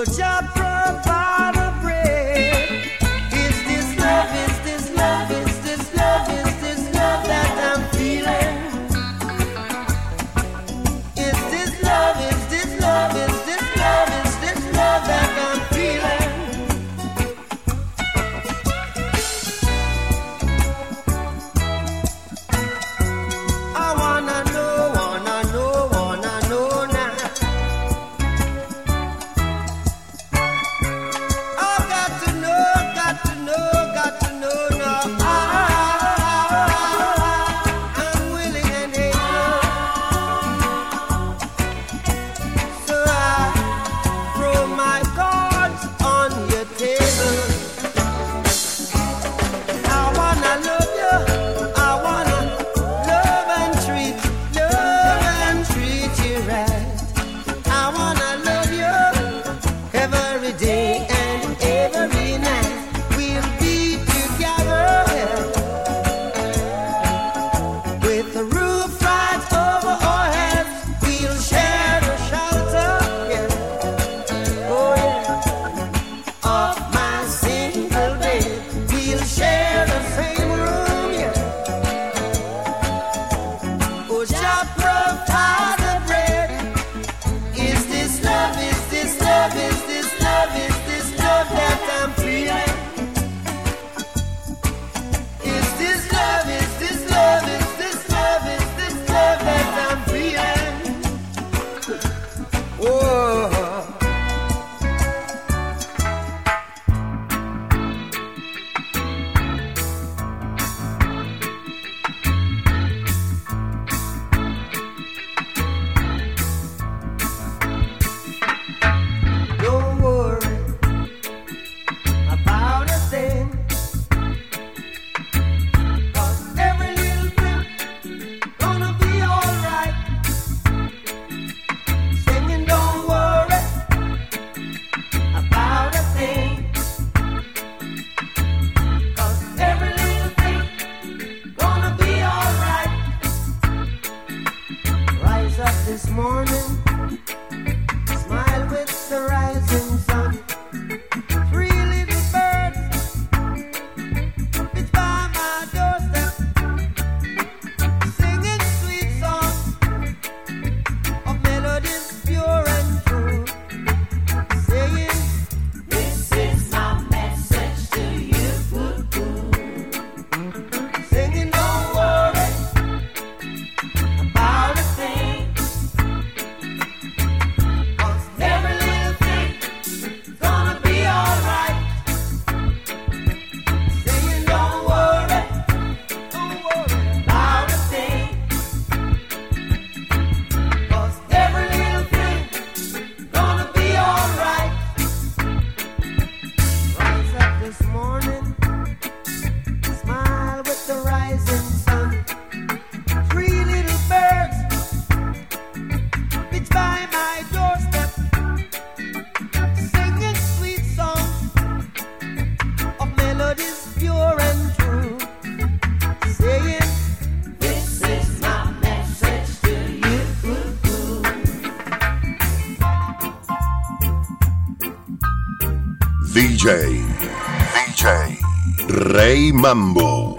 Would you provide? DJ. DJ. Rey Mambo.